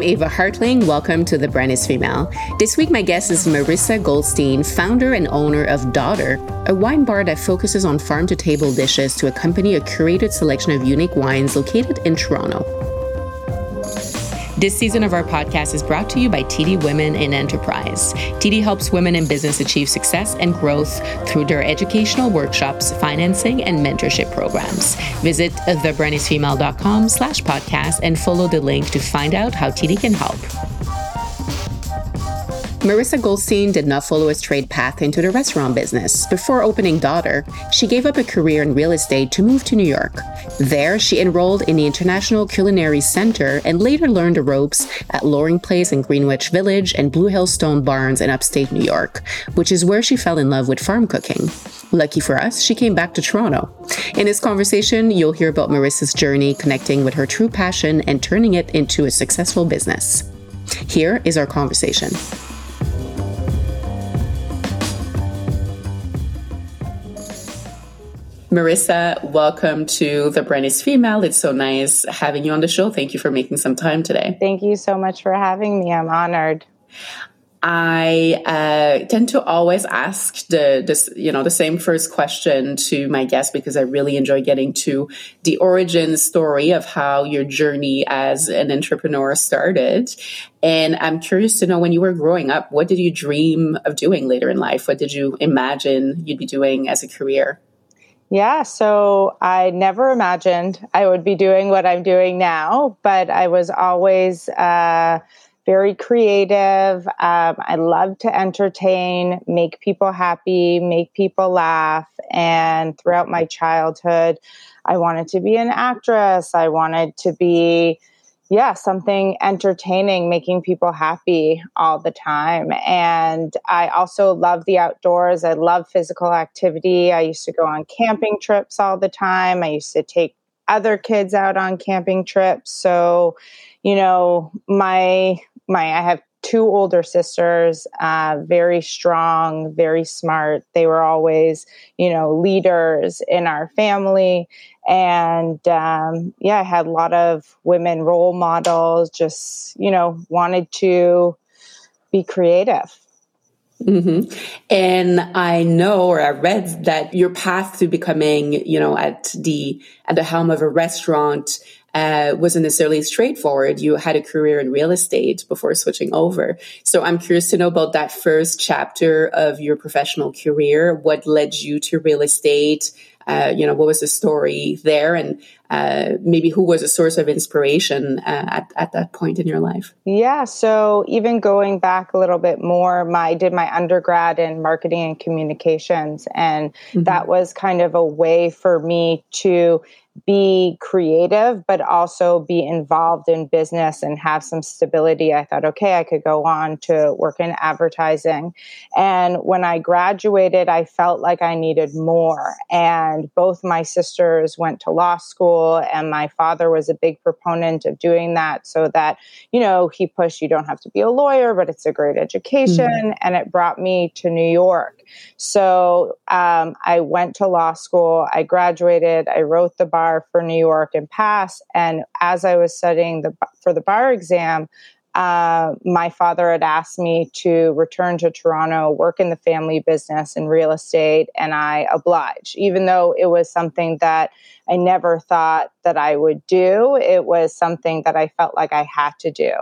I'm Eva Hartling. Welcome to The Brand is Female. This week, my guest is Marissa Goldstein, founder and owner of Daughter, a wine bar that focuses on farm to table dishes to accompany a curated selection of unique wines located in Toronto. This season of our podcast is brought to you by TD Women in Enterprise. TD helps women in business achieve success and growth through their educational workshops, financing, and mentorship programs. Visit thebrandisfemale.com slash podcast and follow the link to find out how TD can help. Marissa Goldstein did not follow a straight path into the restaurant business. Before opening Daughter, she gave up a career in real estate to move to New York. There, she enrolled in the International Culinary Center and later learned the ropes at Loring Place in Greenwich Village and Blue Hill Stone Barns in upstate New York, which is where she fell in love with farm cooking. Lucky for us, she came back to Toronto. In this conversation, you'll hear about Marissa's journey connecting with her true passion and turning it into a successful business. Here is our conversation. Marissa, welcome to The Brand is Female. It's so nice having you on the show. Thank you for making some time today. Thank you so much for having me. I'm honored. I uh, tend to always ask the this, you know the same first question to my guests because I really enjoy getting to the origin story of how your journey as an entrepreneur started. And I'm curious to know when you were growing up, what did you dream of doing later in life? What did you imagine you'd be doing as a career? Yeah, so I never imagined I would be doing what I'm doing now, but I was always uh, very creative. Um, I love to entertain, make people happy, make people laugh. And throughout my childhood, I wanted to be an actress. I wanted to be yeah, something entertaining, making people happy all the time. And I also love the outdoors. I love physical activity. I used to go on camping trips all the time. I used to take other kids out on camping trips. So, you know, my my I have two older sisters, uh, very strong, very smart. They were always, you know, leaders in our family. And um, yeah, I had a lot of women role models, just, you know, wanted to be creative. Mm-hmm. And I know, or I read that your path to becoming, you know, at the at the helm of a restaurant uh, wasn't necessarily straightforward. You had a career in real estate before switching over. So I'm curious to know about that first chapter of your professional career. What led you to real estate? Uh, you know, what was the story there? And uh, maybe who was a source of inspiration uh, at, at that point in your life? Yeah. So even going back a little bit more, my, I did my undergrad in marketing and communications. And mm-hmm. that was kind of a way for me to be creative, but also be involved in business and have some stability. I thought, okay, I could go on to work in advertising. And when I graduated, I felt like I needed more. And both my sisters went to law school, and my father was a big proponent of doing that so that, you know, he pushed you don't have to be a lawyer, but it's a great education. Mm-hmm. And it brought me to New York. So um, I went to law school, I graduated, I wrote the bar for New York and pass. And as I was studying the, for the bar exam, uh, my father had asked me to return to Toronto, work in the family business in real estate, and I obliged, even though it was something that I never thought that I would do. It was something that I felt like I had to do.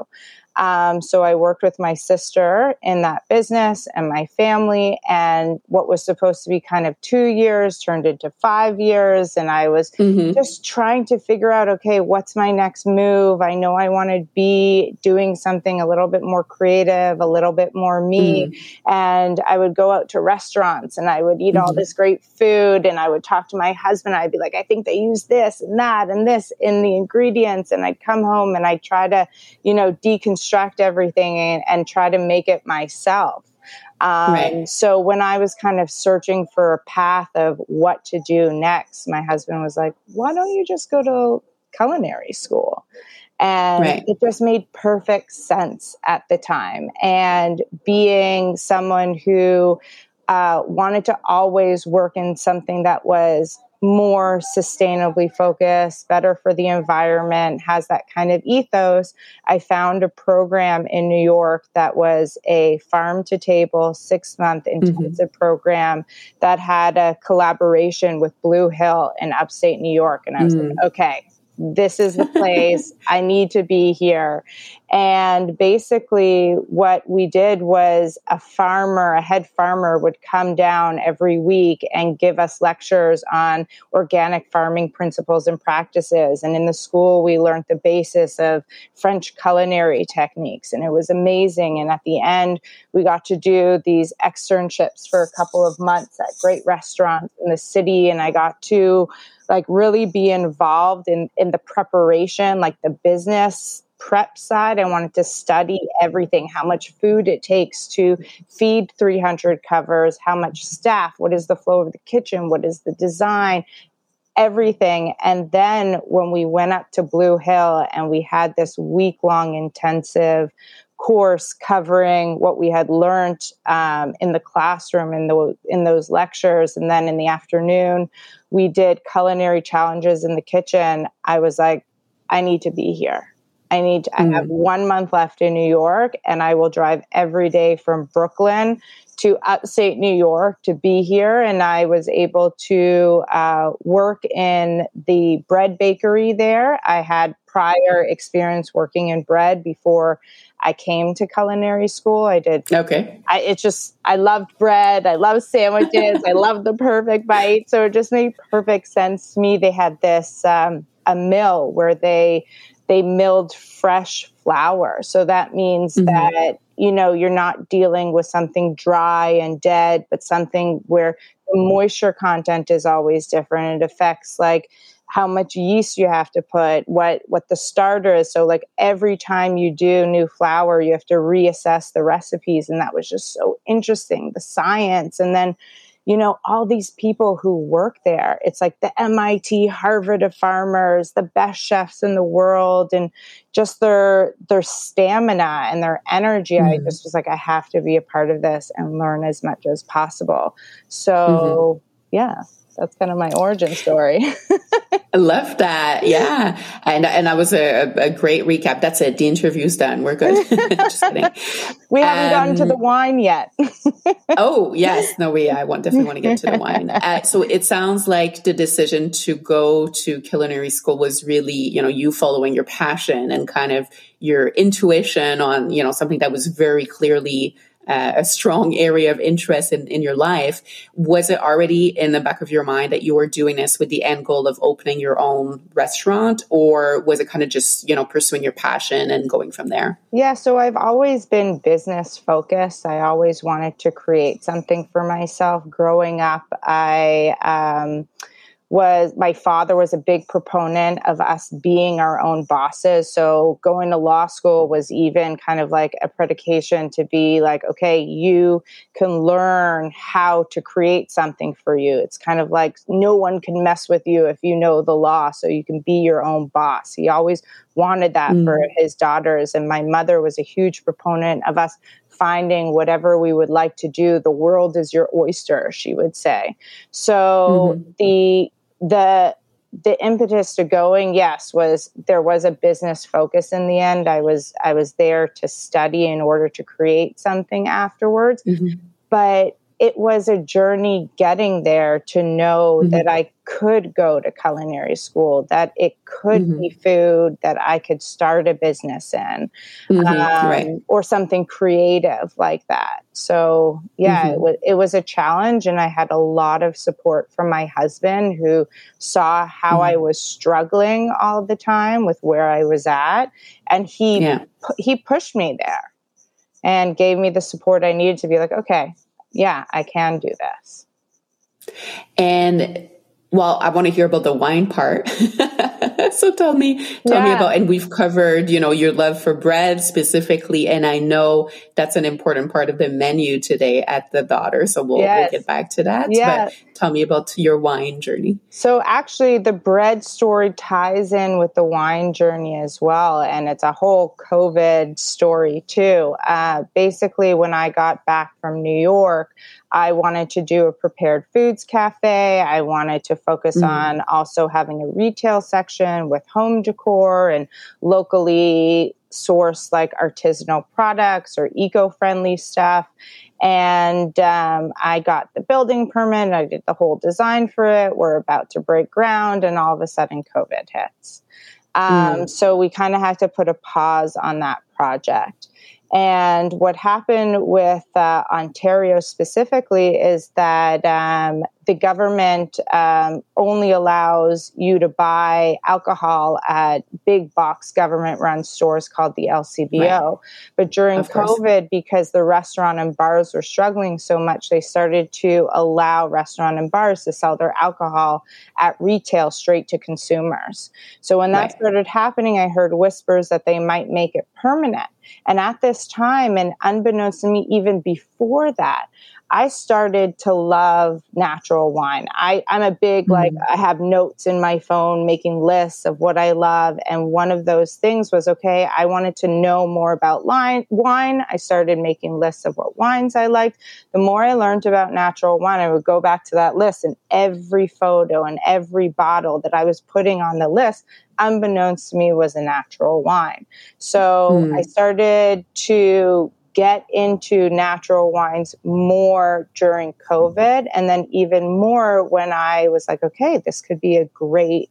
Um, so I worked with my sister in that business and my family, and what was supposed to be kind of two years turned into five years. And I was mm-hmm. just trying to figure out okay, what's my next move? I know I want to be doing something a little bit more creative, a little bit more me. Mm-hmm. And I would go out to restaurants and I would eat mm-hmm. all this great food, and I would talk to my husband. I'd be like, I think they use this and that and this in the ingredients. And I'd come home and I'd try to, you know, deconstruct deconstruct everything and, and try to make it myself. Um, right. So when I was kind of searching for a path of what to do next, my husband was like, "Why don't you just go to culinary school?" And right. it just made perfect sense at the time. And being someone who uh, wanted to always work in something that was more sustainably focused, better for the environment, has that kind of ethos, I found a program in New York that was a farm to table, six month mm-hmm. intensive mm-hmm. program that had a collaboration with Blue Hill in upstate New York. And I was mm. like, okay, this is the place. I need to be here. And basically what we did was a farmer a head farmer would come down every week and give us lectures on organic farming principles and practices. And in the school we learned the basis of french culinary techniques and it was amazing. And at the end we got to do these externships for a couple of months at great restaurants in the city and i got to like really be involved in in the preparation like the business prep side. I wanted to study everything how much food it takes to feed 300 covers how much staff what is the flow of the kitchen what is the design everything. And then when we went up to blue hill and we had this week long intensive course covering what we had learned um, in the classroom in the in those lectures. And then in the afternoon we did culinary challenges in the kitchen. I was like i need to be here i need to, mm. i have mm. one month left in new york and i will drive every day from brooklyn to upstate New York to be here, and I was able to uh, work in the bread bakery there. I had prior experience working in bread before I came to culinary school. I did. Okay. I, it just, I loved bread. I love sandwiches. I love the perfect bite. So it just made perfect sense to me. They had this, um, a mill where they, they milled fresh flour. So that means mm-hmm. that, you know, you're not dealing with something dry and dead, but something where the moisture content is always different. It affects like, how much yeast you have to put, what what the starter is. So like every time you do new flour, you have to reassess the recipes, and that was just so interesting, the science, and then you know all these people who work there. It's like the MIT, Harvard of farmers, the best chefs in the world, and just their their stamina and their energy. Mm-hmm. I just was like, I have to be a part of this and learn as much as possible. So mm-hmm. yeah that's kind of my origin story. I love that. Yeah. And and that was a, a great recap. That's it. The interview's done. We're good. Just kidding. We haven't um, gotten to the um, wine yet. oh, yes. No, we I want definitely want to get to the wine. Uh, so it sounds like the decision to go to culinary school was really, you know, you following your passion and kind of your intuition on, you know, something that was very clearly uh, a strong area of interest in, in your life, was it already in the back of your mind that you were doing this with the end goal of opening your own restaurant? Or was it kind of just, you know, pursuing your passion and going from there? Yeah, so I've always been business focused. I always wanted to create something for myself. Growing up, I, um, was my father was a big proponent of us being our own bosses. So going to law school was even kind of like a predication to be like, okay, you can learn how to create something for you. It's kind of like no one can mess with you if you know the law, so you can be your own boss. He always wanted that mm. for his daughters. And my mother was a huge proponent of us finding whatever we would like to do. The world is your oyster, she would say. So mm-hmm. the the the impetus to going yes was there was a business focus in the end i was i was there to study in order to create something afterwards mm-hmm. but it was a journey getting there to know mm-hmm. that I could go to culinary school, that it could mm-hmm. be food that I could start a business in, mm-hmm. um, right. or something creative like that. So, yeah, it, mm-hmm. was, it was a challenge, and I had a lot of support from my husband who saw how I mm-hmm. was struggling all the time with where I was at, and he yeah. he pushed me there and gave me the support I needed to be like, okay, yeah, I can do this. And well, I want to hear about the wine part. so tell me, tell yeah. me about, and we've covered, you know, your love for bread specifically. And I know that's an important part of the menu today at the daughter. So we'll, yes. we'll get back to that. But tell me about your wine journey. So actually the bread story ties in with the wine journey as well. And it's a whole COVID story too. Uh, basically when I got back from New York, I wanted to do a prepared foods cafe. I wanted to focus mm-hmm. on also having a retail section with home decor and locally sourced like artisanal products or eco-friendly stuff and um, i got the building permit i did the whole design for it we're about to break ground and all of a sudden covid hits um, mm. so we kind of had to put a pause on that project and what happened with uh, Ontario specifically is that um, the government um, only allows you to buy alcohol at big box government run stores called the LCBO. Right. But during COVID, because the restaurant and bars were struggling so much, they started to allow restaurant and bars to sell their alcohol at retail straight to consumers. So when that right. started happening, I heard whispers that they might make it permanent. And at this time, and unbeknownst to me, even before that, I started to love natural wine. I, I'm a big, mm-hmm. like, I have notes in my phone making lists of what I love. And one of those things was okay, I wanted to know more about line, wine. I started making lists of what wines I liked. The more I learned about natural wine, I would go back to that list, and every photo and every bottle that I was putting on the list, unbeknownst to me, was a natural wine. So mm. I started to get into natural wines more during COVID. And then even more when I was like, okay, this could be a great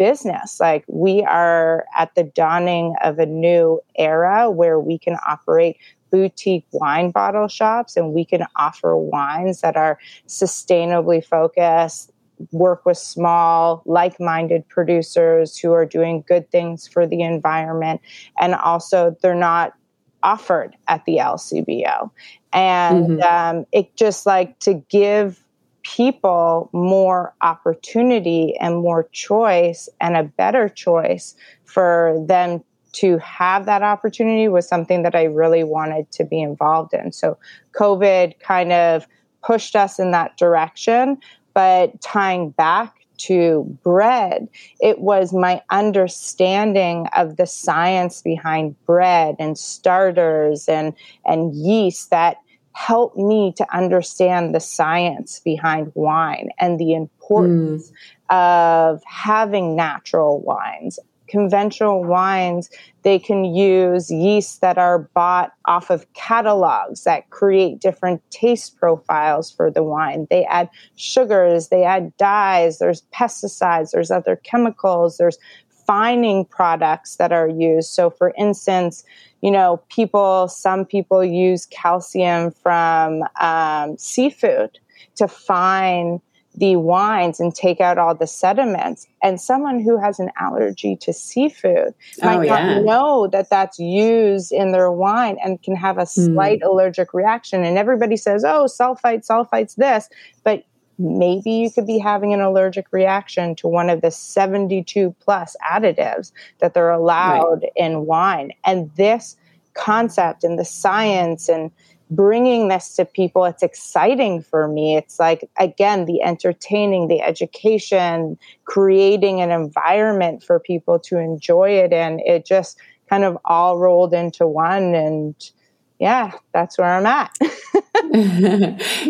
business. Like we are at the dawning of a new era where we can operate boutique wine bottle shops and we can offer wines that are sustainably focused work with small like-minded producers who are doing good things for the environment and also they're not offered at the LCBO. And mm-hmm. um, it just like to give people more opportunity and more choice and a better choice for them to have that opportunity was something that I really wanted to be involved in. So COVID kind of pushed us in that direction, but tying back to bread, it was my understanding of the science behind bread and starters and, and yeast that helped me to understand the science behind wine and the importance mm. of having natural wines conventional wines, they can use yeasts that are bought off of catalogs that create different taste profiles for the wine. They add sugars, they add dyes, there's pesticides, there's other chemicals, there's fining products that are used. So, for instance, you know, people, some people use calcium from um, seafood to fine the wines and take out all the sediments. And someone who has an allergy to seafood might oh, yeah. not know that that's used in their wine and can have a hmm. slight mm. allergic reaction. And everybody says, oh, sulfite, sulfite's this. But maybe you could be having an allergic reaction to one of the 72 plus additives that they're allowed right. in wine. And this concept and the science and bringing this to people it's exciting for me it's like again the entertaining the education creating an environment for people to enjoy it and it just kind of all rolled into one and yeah, that's where I'm at.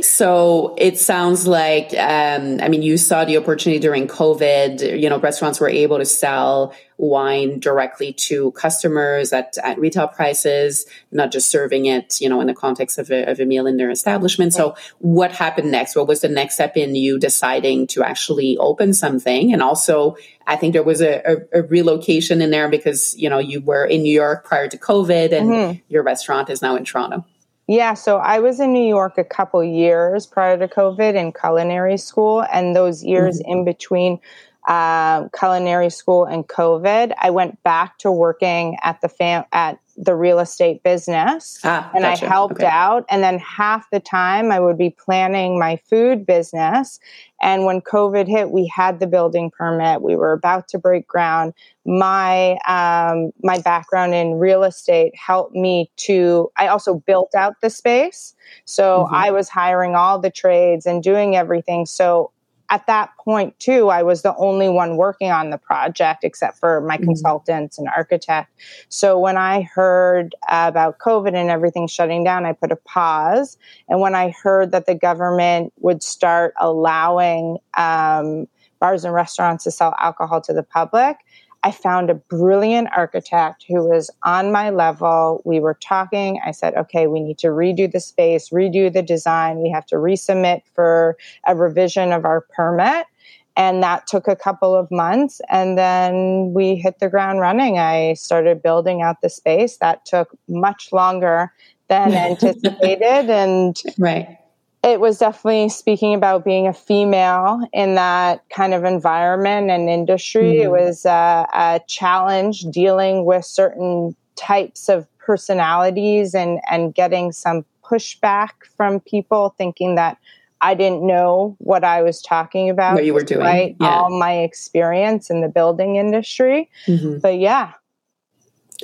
so it sounds like, um, I mean, you saw the opportunity during COVID. You know, restaurants were able to sell wine directly to customers at, at retail prices, not just serving it, you know, in the context of a, of a meal in their establishment. So what happened next? What was the next step in you deciding to actually open something? And also, I think there was a, a, a relocation in there because, you know, you were in New York prior to COVID and mm-hmm. your restaurant is now in Toronto. Yeah, so I was in New York a couple years prior to COVID in culinary school, and those years mm-hmm. in between uh, culinary school and COVID, I went back to working at the fam- at the real estate business, ah, and gotcha. I helped okay. out. And then half the time, I would be planning my food business. And when COVID hit, we had the building permit. We were about to break ground. My um, my background in real estate helped me to. I also built out the space, so mm-hmm. I was hiring all the trades and doing everything. So at that point too i was the only one working on the project except for my mm-hmm. consultants and architect so when i heard about covid and everything shutting down i put a pause and when i heard that the government would start allowing um, bars and restaurants to sell alcohol to the public I found a brilliant architect who was on my level. We were talking. I said, okay, we need to redo the space, redo the design. We have to resubmit for a revision of our permit. And that took a couple of months. And then we hit the ground running. I started building out the space. That took much longer than anticipated. and right it was definitely speaking about being a female in that kind of environment and industry. Mm. It was a, a challenge dealing with certain types of personalities and, and getting some pushback from people thinking that I didn't know what I was talking about. What you were doing. Right. Yeah. All my experience in the building industry. Mm-hmm. But yeah,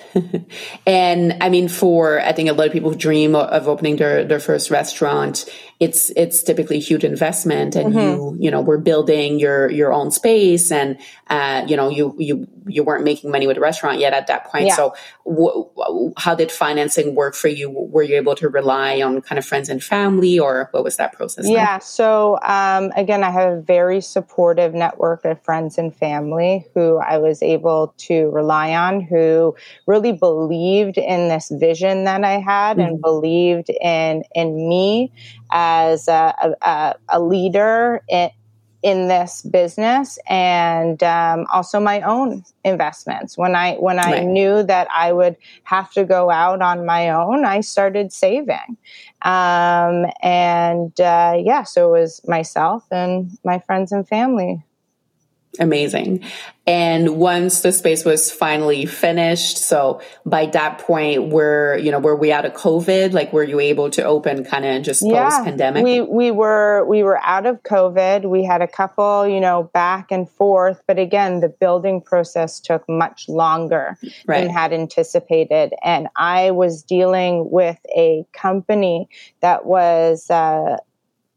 and I mean, for I think a lot of people who dream of opening their, their first restaurant, it's it's typically a huge investment, and mm-hmm. you you know we're building your your own space, and uh, you know you you you weren't making money with a restaurant yet at that point. Yeah. So, w- how did financing work for you? Were you able to rely on kind of friends and family, or what was that process? Yeah. Like? So um, again, I have a very supportive network of friends and family who I was able to rely on, who really believed in this vision that I had mm-hmm. and believed in in me as a, a, a leader in, in this business and um, also my own investments when i when i right. knew that i would have to go out on my own i started saving um, and uh, yeah so it was myself and my friends and family Amazing. And once the space was finally finished, so by that point, were you know were we out of COVID? Like, were you able to open kind of just yeah, post pandemic? We we were we were out of COVID. We had a couple, you know, back and forth, but again, the building process took much longer right. than had anticipated. And I was dealing with a company that was. Uh,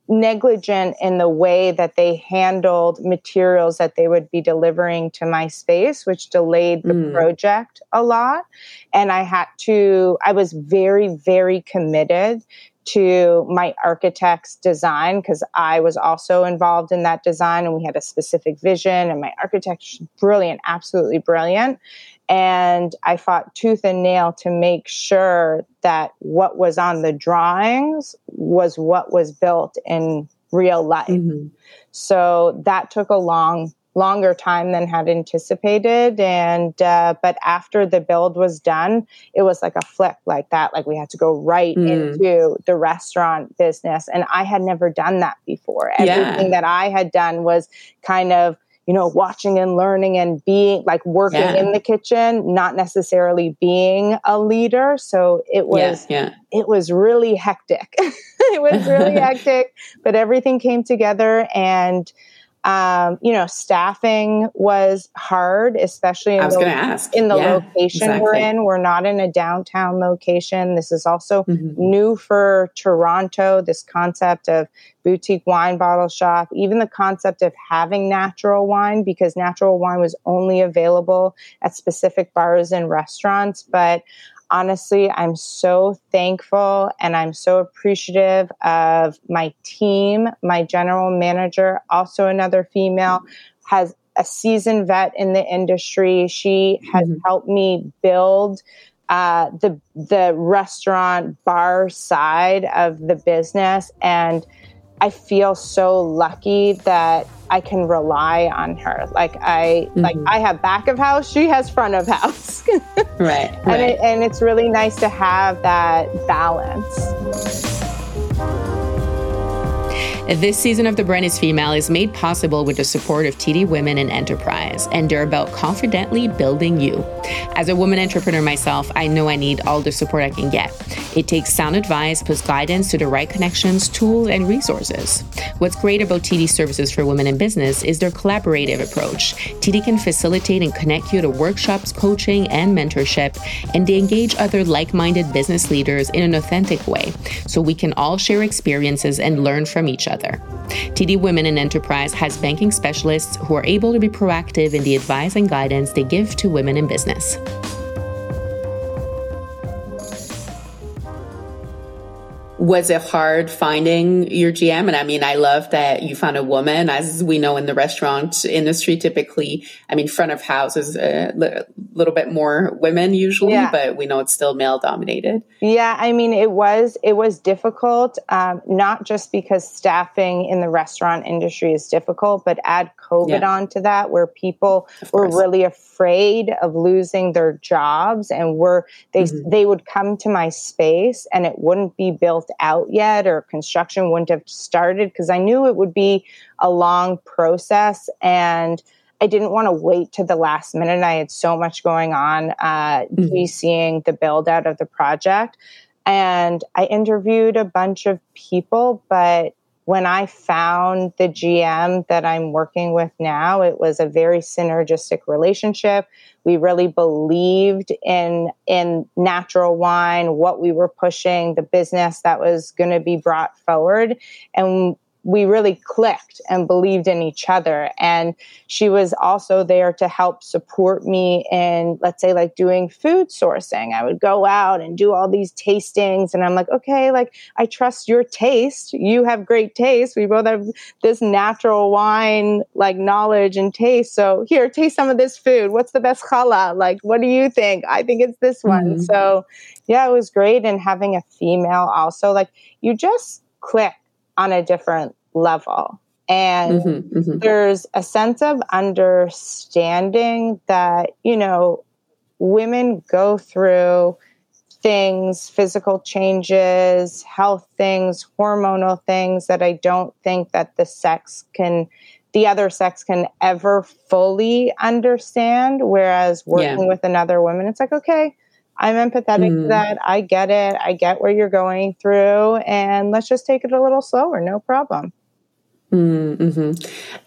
negligent in the way that they handled materials that they would be delivering to my space, which delayed the mm. project a lot. And I had to, I was very, very committed to my architect's design because I was also involved in that design and we had a specific vision and my architect brilliant, absolutely brilliant. And I fought tooth and nail to make sure that what was on the drawings was what was built in real life. Mm-hmm. So that took a long longer time than had anticipated and uh, but after the build was done it was like a flip like that like we had to go right mm. into the restaurant business and i had never done that before everything yeah. that i had done was kind of you know, watching and learning and being like working yeah. in the kitchen, not necessarily being a leader. So it was, yeah, yeah. it was really hectic. it was really hectic, but everything came together and, um, you know, staffing was hard, especially in, the, in the yeah, location exactly. we're in. We're not in a downtown location. This is also mm-hmm. new for Toronto, this concept of boutique wine bottle shop, even the concept of having natural wine, because natural wine was only available at specific bars and restaurants. But honestly, I'm so thankful and I'm so appreciative of my team. My general manager, also another female, has a seasoned vet in the industry. She has mm-hmm. helped me build uh, the the restaurant bar side of the business and I feel so lucky that I can rely on her. Like I mm-hmm. like I have back of house, she has front of house. right. And right. It, and it's really nice to have that balance. This season of The Brand is Female is made possible with the support of TD Women in Enterprise, and they're about confidently building you. As a woman entrepreneur myself, I know I need all the support I can get. It takes sound advice plus guidance to the right connections, tools, and resources. What's great about TD Services for Women in Business is their collaborative approach. TD can facilitate and connect you to workshops, coaching, and mentorship, and they engage other like minded business leaders in an authentic way so we can all share experiences and learn from each other other. TD Women in Enterprise has banking specialists who are able to be proactive in the advice and guidance they give to women in business. Was it hard finding your GM? And I mean, I love that you found a woman. As we know in the restaurant industry, typically, I mean, front of house is a little bit more women usually, yeah. but we know it's still male dominated. Yeah, I mean, it was it was difficult, um, not just because staffing in the restaurant industry is difficult, but add COVID yeah. onto that, where people were really afraid of losing their jobs, and were they mm-hmm. they would come to my space and it wouldn't be built out yet or construction wouldn't have started because I knew it would be a long process and I didn't want to wait to the last minute. I had so much going on, uh, mm-hmm. seeing the build out of the project. And I interviewed a bunch of people, but when I found the GM that I'm working with now, it was a very synergistic relationship. We really believed in in natural wine, what we were pushing, the business that was going to be brought forward, and we really clicked and believed in each other. And she was also there to help support me in, let's say, like doing food sourcing. I would go out and do all these tastings, and I'm like, okay, like I trust your taste. You have great taste. We both have this natural wine like knowledge and taste. So here, taste some of this food. What's the best challah? Like, what do you think? I think it's this one. Mm-hmm. So yeah, it was great. And having a female also, like you just click on a different level. And mm-hmm, mm-hmm. there's a sense of understanding that, you know, women go through things, physical changes, health things, hormonal things that I don't think that the sex can the other sex can ever fully understand. Whereas working yeah. with another woman, it's like, okay, I'm empathetic mm. to that. I get it. I get where you're going through. And let's just take it a little slower. No problem. Mm-hmm.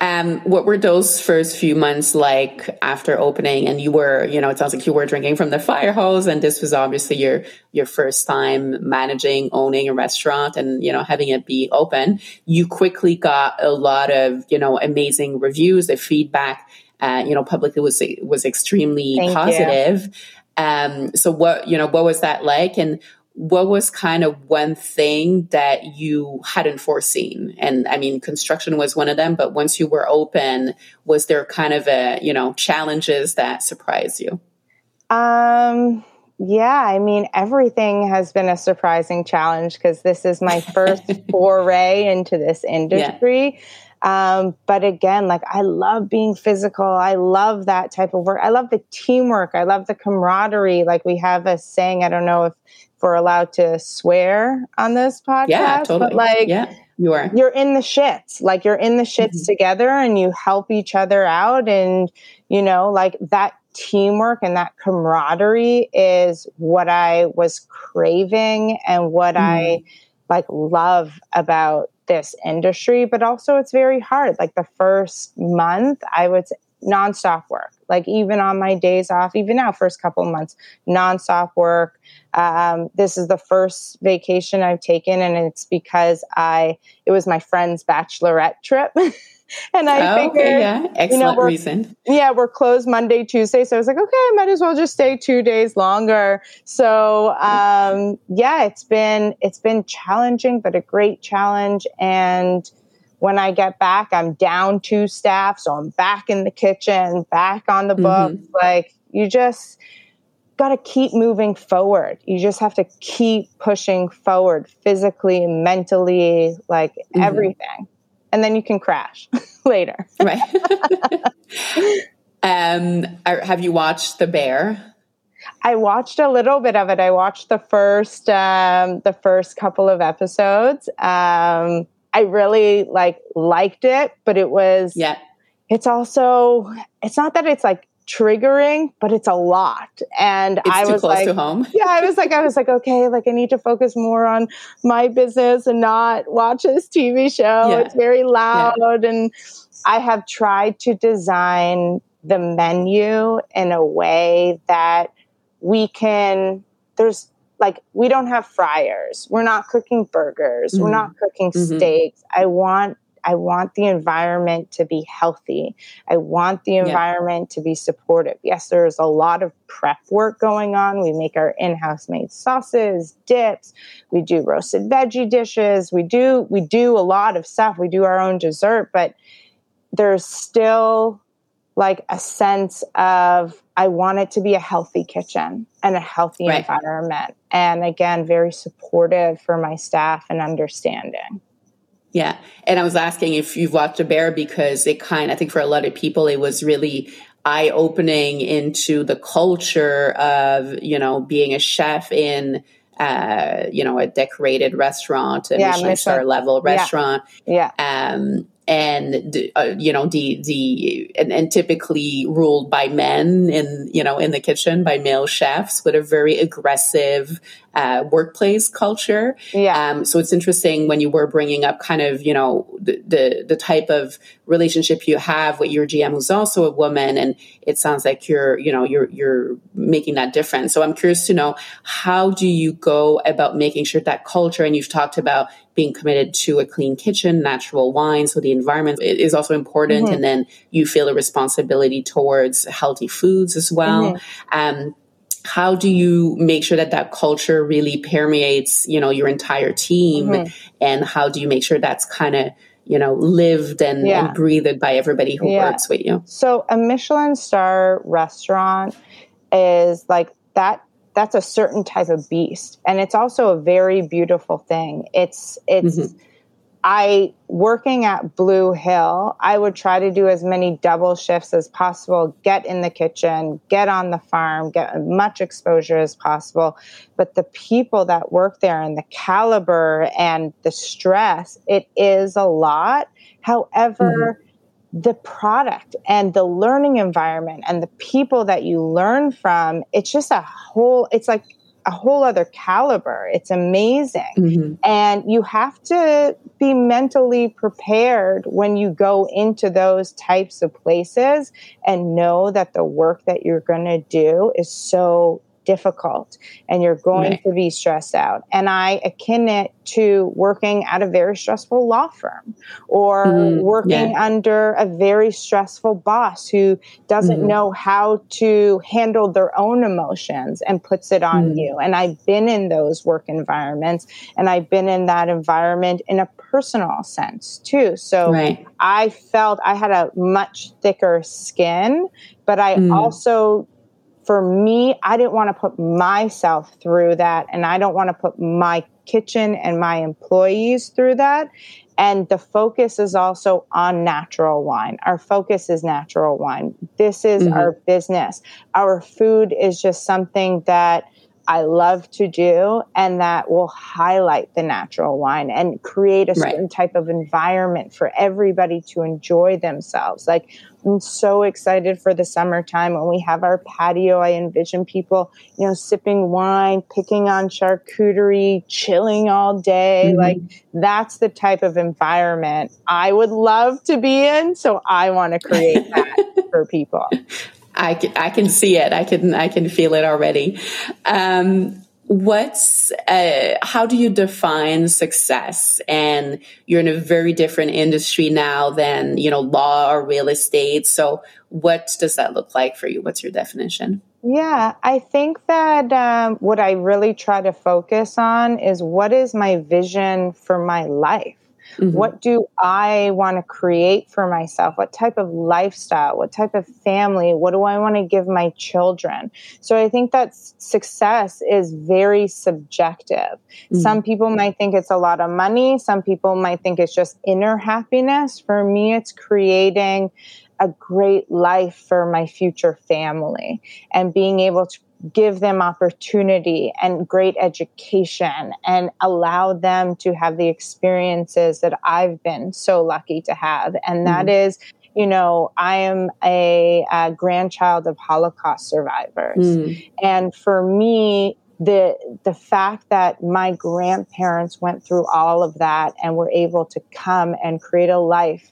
Um, what were those first few months like after opening? And you were, you know, it sounds like you were drinking from the fire hose, and this was obviously your your first time managing, owning a restaurant, and you know, having it be open. You quickly got a lot of, you know, amazing reviews. The feedback, uh, you know, publicly was was extremely Thank positive. Um, so what, you know, what was that like? And what was kind of one thing that you hadn't foreseen? And I mean, construction was one of them, but once you were open, was there kind of a, you know, challenges that surprised you? Um, yeah, I mean, everything has been a surprising challenge because this is my first foray into this industry. Yeah. Um, but again, like I love being physical. I love that type of work. I love the teamwork. I love the camaraderie. Like we have a saying, I don't know if we're allowed to swear on this podcast. Yeah, totally. But like, yeah, you are. You're in the shits. Like you're in the shits mm-hmm. together and you help each other out. And, you know, like that teamwork and that camaraderie is what I was craving and what mm. I mm-hmm. like love about this industry. But also, it's very hard. Like the first month, I would say nonstop work. Like even on my days off, even now, first couple months, nonstop work. Um, this is the first vacation I've taken, and it's because I it was my friend's bachelorette trip. and I oh, figured, okay, yeah, excellent you know, reason. Yeah, we're closed Monday, Tuesday, so I was like, okay, I might as well just stay two days longer. So, um, yeah, it's been it's been challenging, but a great challenge. And when I get back, I'm down two staff, so I'm back in the kitchen, back on the book. Mm-hmm. Like you just got to keep moving forward. You just have to keep pushing forward physically, mentally, like mm-hmm. everything. And then you can crash later. right. um, have you watched The Bear? I watched a little bit of it. I watched the first um, the first couple of episodes. Um, I really like liked it, but it was yeah. It's also it's not that it's like triggering, but it's a lot. And it's I was like, yeah, I was like, I was like, okay, like I need to focus more on my business and not watch this TV show. Yeah. It's very loud. Yeah. And I have tried to design the menu in a way that we can, there's like we don't have fryers. We're not cooking burgers. Mm-hmm. We're not cooking Mhm. steaks. I want I want the environment to be healthy. I want the environment to be supportive. Yes, there's a lot of prep work going on. We make our in-house made sauces, dips, we do roasted veggie dishes. We do we do a lot of stuff. We do our own dessert, but there's still like a sense of I want it to be a healthy kitchen and a healthy Right. environment. And again, very supportive for my staff and understanding. Yeah. And I was asking if you've watched a bear because it kind I think for a lot of people it was really eye opening into the culture of, you know, being a chef in uh, you know, a decorated restaurant, a Yeah, Michelin star level Yeah. restaurant. Yeah. um, and uh, you know the the and, and typically ruled by men in you know in the kitchen by male chefs with a very aggressive uh, workplace culture. Yeah. Um, so it's interesting when you were bringing up kind of you know the, the the type of relationship you have with your GM who's also a woman, and it sounds like you're you know you're you're making that difference. So I'm curious to know how do you go about making sure that culture, and you've talked about being committed to a clean kitchen, natural wine, so the environment is also important, Mhm. and then you feel a responsibility towards healthy foods as well. Um, how do you make sure that that culture really permeates you know your entire team Mhm. and how do you make sure that's kind of you know lived and, Yeah. and breathed by everybody who Yeah. works with you So a Michelin star restaurant is like that that's a certain type of beast and it's also a very beautiful thing. It's it's Mhm. I working at Blue Hill, I would try to do as many double shifts as possible, get in the kitchen, get on the farm, get as much exposure as possible. But the people that work there and the caliber and the stress, it is a lot. However, the product and the learning environment and the people that you learn from, it's just a whole, it's like a whole other caliber. It's amazing. Mhm. And you have to be mentally prepared when you go into those types of places and know that the work that you're going to do is so difficult and you're going Right. to be stressed out. And I akin it to working at a very stressful law firm or Mhm. working Yeah. under a very stressful boss who doesn't Mhm. know how to handle their own emotions and puts it on Mhm. you. And I've been in those work environments and I've been in that environment in a personal sense too. So right I felt I had a much thicker skin, but I Mm. also, for me, I didn't want to put myself through that. And I don't want to put my kitchen and my employees through that. And the focus is also on natural wine. Our focus is natural wine. This is Mhm. our business. Our food is just something that I love to do and that will highlight the natural wine and create a Right. certain type of environment for everybody to enjoy themselves. Like I'm so excited for the summertime when we have our patio. I envision people, you know, sipping wine, picking on charcuterie, chilling all day. Mhm. Like that's the type of environment I would love to be in. So I want to create that for people. I can, I can see it. I can I can feel it already. Um, what's uh, how do you define success? And you're in a very different industry now than you know law or real estate. So what does that look like for you? What's your definition? Yeah, I think that um, what I really try to focus on is what is my vision for my life? Mhm. What do I want to create for myself? What type of lifestyle? What type of family? What do I want to give my children? So I think that success is very subjective. Mhm. Some people might think it's a lot of money. Some people might think it's just inner happiness. For me, it's creating a great life for my future family and being able to give them opportunity and great education and allow them to have the experiences that I've been so lucky to have. And that is, you know, I am a, uh grandchild of Holocaust survivors. Mm. And for me, the the fact that my grandparents went through all of that and were able to come and create a life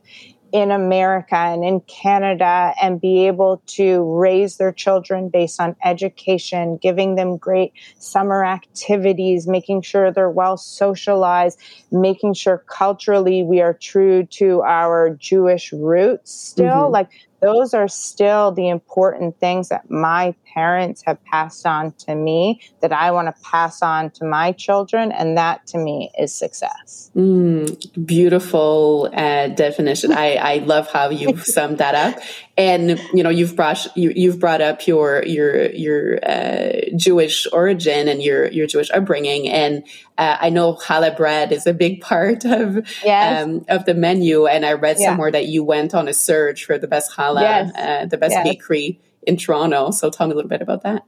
in America and in Canada and be able to raise their children based on education, giving them great summer activities, making sure they're well socialized, making sure culturally we are true to our Jewish roots still. Mm-hmm. Like those are still the important things that my parents have passed on to me that I want to pass on to my children. And that to me is success. Mm, beautiful uh, definition. I, I love how you've summed that up. And, you know, you've brought, you, you've brought up your, your, your uh, Jewish origin and your, your Jewish upbringing. And uh, I know challah bread is a big part of, yes. um, of the menu. And I read yeah. somewhere that you went on a search for the best challah, yes. Uh, the best yes. bakery in Toronto. So tell me a little bit about that.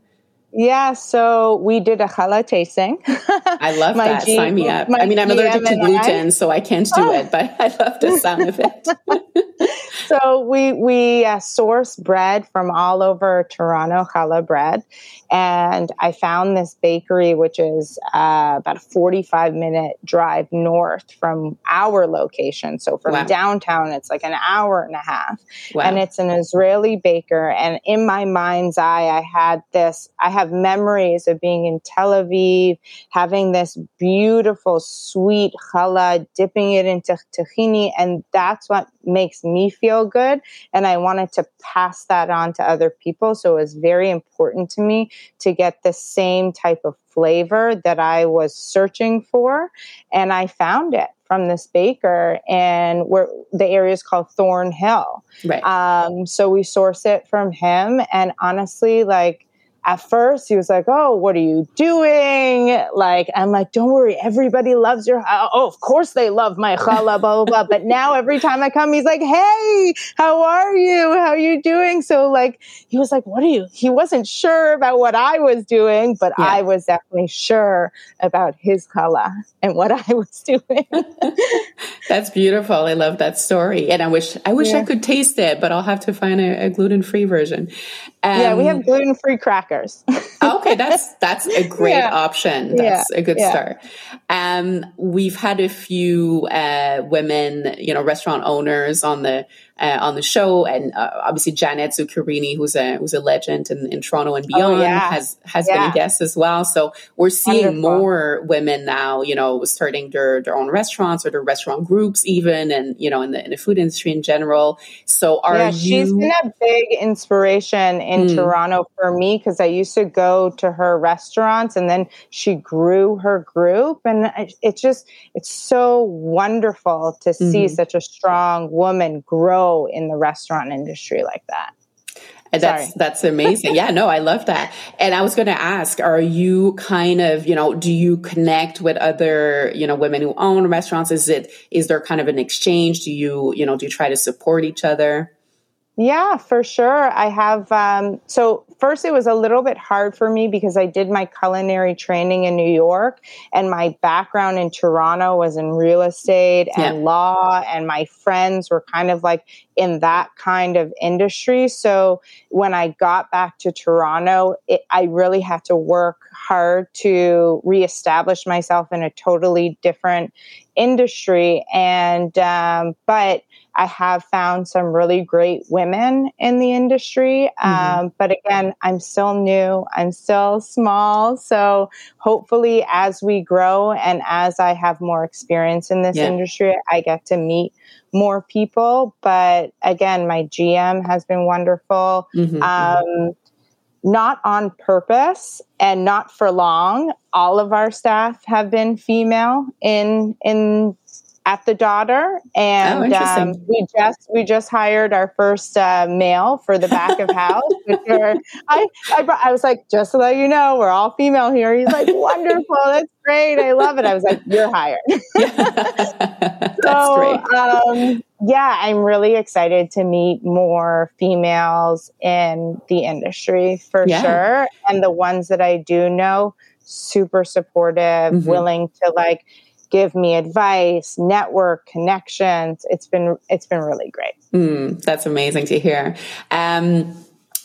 Yeah, so we did a challah tasting. I love that. G- Sign me up. I mean, I'm allergic to gluten, I, so I can't do oh. it, but I love the sound of it. so we we uh, source bread from all over Toronto, challah bread, and I found this bakery, which is uh, about a 45 minute drive north from our location. So from wow. downtown, it's like an hour and a half, wow. and it's an Israeli baker. And in my mind's eye, I had this. I have memories of being in Tel Aviv, having this beautiful, sweet challah, dipping it into tahini, and that's what makes me feel good. And I wanted to pass that on to other people. So it was very important to me to get the same type of flavor that I was searching for. And I found it from this baker and where the area is called Thornhill. Right. Um, so we source it from him. And honestly, like at first he was like, Oh, what are you doing? Like, I'm like, Don't worry, everybody loves your, oh, of course they love my challah, blah, blah, blah. But now every time I come, he's like, Hey, how are you? How are you doing? So, like, he was like, What are you? He wasn't sure about what I was doing, but yeah. I was definitely sure about his challah and what I was doing. That's beautiful. I love that story. And I wish, I wish yeah. I could taste it, but I'll have to find a, a gluten free version. Um, yeah, we have um, gluten free crackers. Okay, that's that's a great yeah. option. That's yeah. a good yeah. start. Um, we've had a few uh, women, you know, restaurant owners on the uh, on the show, and uh, obviously Janet Zuccarini, who's a who's a legend in, in Toronto and beyond, oh, yeah. has has yeah. been a guest as well. So we're seeing Wonderful. more women now, you know, starting their their own restaurants or their restaurant groups, even, and you know, in the in the food industry in general. So are yeah, you? She's been a big inspiration in mm. Toronto for me because I used to go to her restaurants, and then she grew her group, and it's just it's so wonderful to mm-hmm. see such a strong woman grow in the restaurant industry like that. And that's Sorry. that's amazing. yeah, no, I love that. And I was going to ask, are you kind of, you know, do you connect with other, you know, women who own restaurants? Is it is there kind of an exchange? Do you, you know, do you try to support each other? Yeah, for sure. I have. Um, so, first, it was a little bit hard for me because I did my culinary training in New York, and my background in Toronto was in real estate and yeah. law, and my friends were kind of like in that kind of industry. So, when I got back to Toronto, it, I really had to work hard to reestablish myself in a totally different industry. And, um, but I have found some really great women in the industry. Mm-hmm. Um, but again, I'm still new, I'm still small. So hopefully, as we grow and as I have more experience in this yeah. industry, I get to meet more people. But again, my GM has been wonderful. Mm-hmm. Um, not on purpose and not for long. All of our staff have been female in in at the daughter, and oh, um, we just we just hired our first uh, male for the back of house. which are, I I, brought, I was like, just to let you know, we're all female here. He's like, wonderful, that's great, I love it. I was like, you're hired. so, great. Um, yeah, I'm really excited to meet more females in the industry for yeah. sure, and the ones that I do know, super supportive, mm-hmm. willing to like give me advice, network connections. It's been it's been really great. Mm, that's amazing to hear. Um,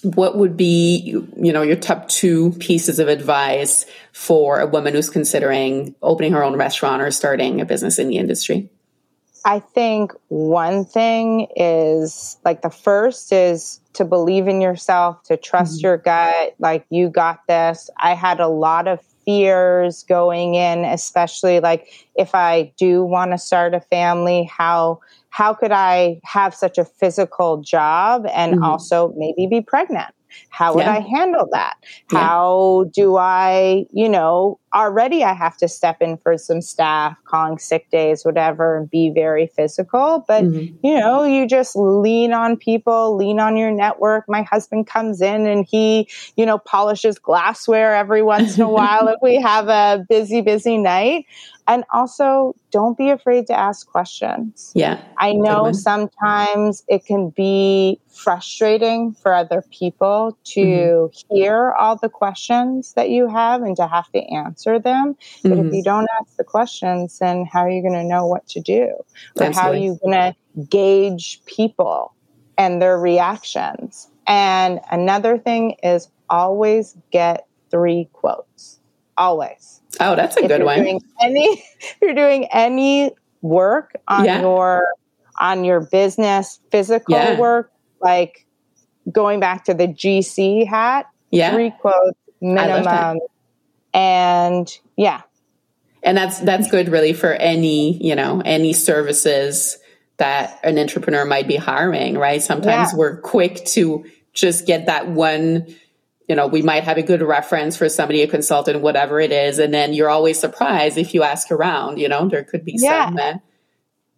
what would be you know your top two pieces of advice for a woman who's considering opening her own restaurant or starting a business in the industry? I think one thing is like the first is to believe in yourself, to trust mm-hmm. your gut, like you got this. I had a lot of fears going in, especially like if I do want to start a family, how how could I have such a physical job and mm-hmm. also maybe be pregnant? How would yeah. I handle that? Yeah. How do I, you know, already I have to step in for some staff, calling sick days, whatever, and be very physical. But, mm-hmm. you know, you just lean on people, lean on your network. My husband comes in and he, you know, polishes glassware every once in a while if we have a busy, busy night and also don't be afraid to ask questions. Yeah. I know sometimes it can be frustrating for other people to mm-hmm. hear all the questions that you have and to have to answer them. But mm-hmm. if you don't ask the questions, then how are you going to know what to do? Or Absolutely. how are you going to gauge people and their reactions? And another thing is always get three quotes. Always Oh, that's a if good one. any, if you're doing any work on yeah. your on your business, physical yeah. work, like going back to the GC hat, yeah. three quotes minimum, and yeah, and that's that's good really for any you know any services that an entrepreneur might be hiring, right? Sometimes yeah. we're quick to just get that one you know, we might have a good reference for somebody, a consultant, whatever it is. And then you're always surprised if you ask around, you know, there could be yeah. some that.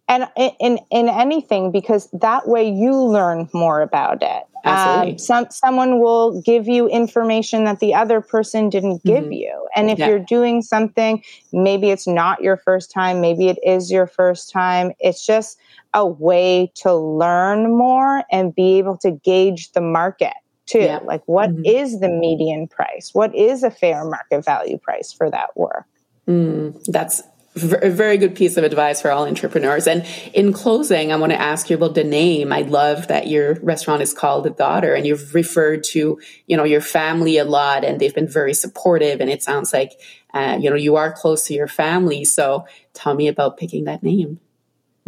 And in, in anything, because that way you learn more about it. Absolutely. Um, some someone will give you information that the other person didn't give mm-hmm. you, and if yeah. you're doing something, maybe it's not your first time, maybe it is your first time. It's just a way to learn more and be able to gauge the market too. Yeah. Like, what mm-hmm. is the median price? What is a fair market value price for that work? Mm, that's a very good piece of advice for all entrepreneurs. And in closing, I want to ask you about the name. I love that your restaurant is called The Daughter and you've referred to, you know, your family a lot and they've been very supportive. And it sounds like, uh, you know, you are close to your family. So tell me about picking that name.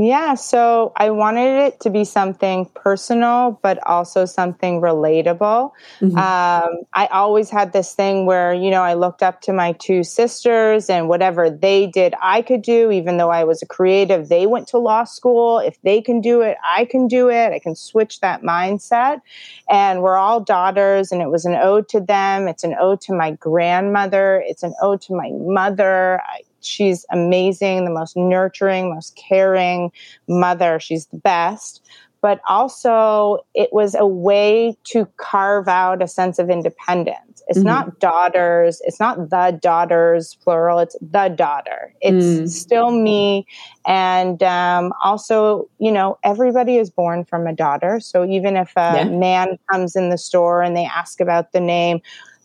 Yeah, so I wanted it to be something personal, but also something relatable. Mm-hmm. Um, I always had this thing where, you know, I looked up to my two sisters and whatever they did, I could do, even though I was a creative. They went to law school. If they can do it, I can do it. I can switch that mindset. And we're all daughters, and it was an ode to them. It's an ode to my grandmother. It's an ode to my mother. I, she's amazing, the most nurturing, most caring mother. She's the best. But also, it was a way to carve out a sense of independence. It's mm-hmm. not daughters, it's not the daughters, plural, it's the daughter. It's mm. still me. And um, also, you know, everybody is born from a daughter. So even if a yeah. man comes in the store and they ask about the name,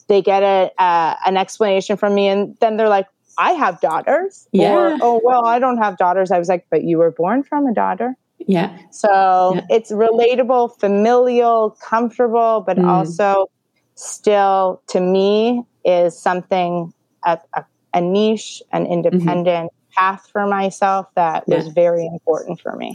they get a, uh, an explanation from me, and then they're like, I have daughters. Yeah. Or, oh, well, I don't have daughters. I was like, but you were born from a daughter. Yeah. So yeah. it's relatable, familial, comfortable, but mm. also still to me is something, a, a, a niche, an mm-hmm. independent mm-hmm. path for myself that yeah. was very important for me.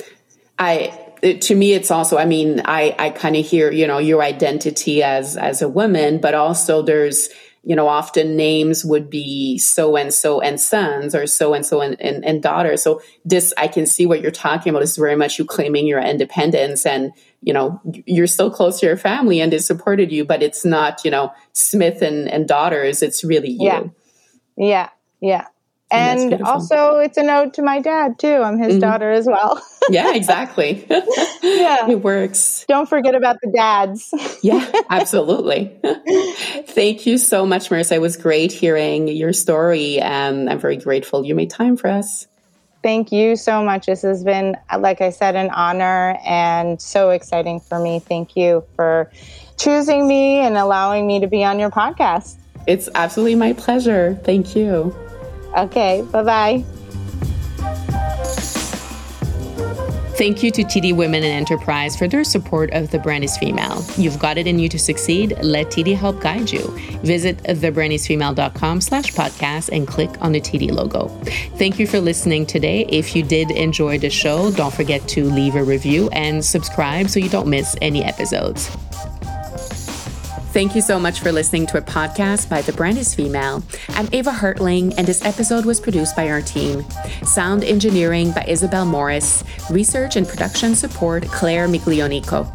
I it, to me it's also i mean i i kind of hear you know your identity as as a woman but also there's you know, often names would be so and so and sons or so and so and, and, daughters. So this, I can see what you're talking about is very much you claiming your independence and, you know, you're still close to your family and they supported you, but it's not, you know, Smith and, and daughters. It's really you. Yeah. Yeah. Yeah and, and also it's a note to my dad too i'm his mm-hmm. daughter as well. Yeah exactly. Yeah. It works. Don't forget about the dads. Yeah absolutely. Thank you so much marissa. It was great hearing your story and i'm very grateful you made time for us. Thank you so much. This has been like i said an honor and so exciting for me. Thank you for choosing me and allowing me to be on your podcast. It's absolutely my pleasure. Thank you Okay, bye bye. Thank you to TD Women in Enterprise for their support of The Brand is Female. You've got it in you to succeed. Let TD help guide you. Visit thebrandisfemale.com slash podcast and click on the TD logo. Thank you for listening today. If you did enjoy the show, don't forget to leave a review and subscribe so you don't miss any episodes. Thank you so much for listening to a podcast by The Brand is Female. I'm Eva Hartling, and this episode was produced by our team. Sound engineering by Isabel Morris, research and production support, Claire Miglionico.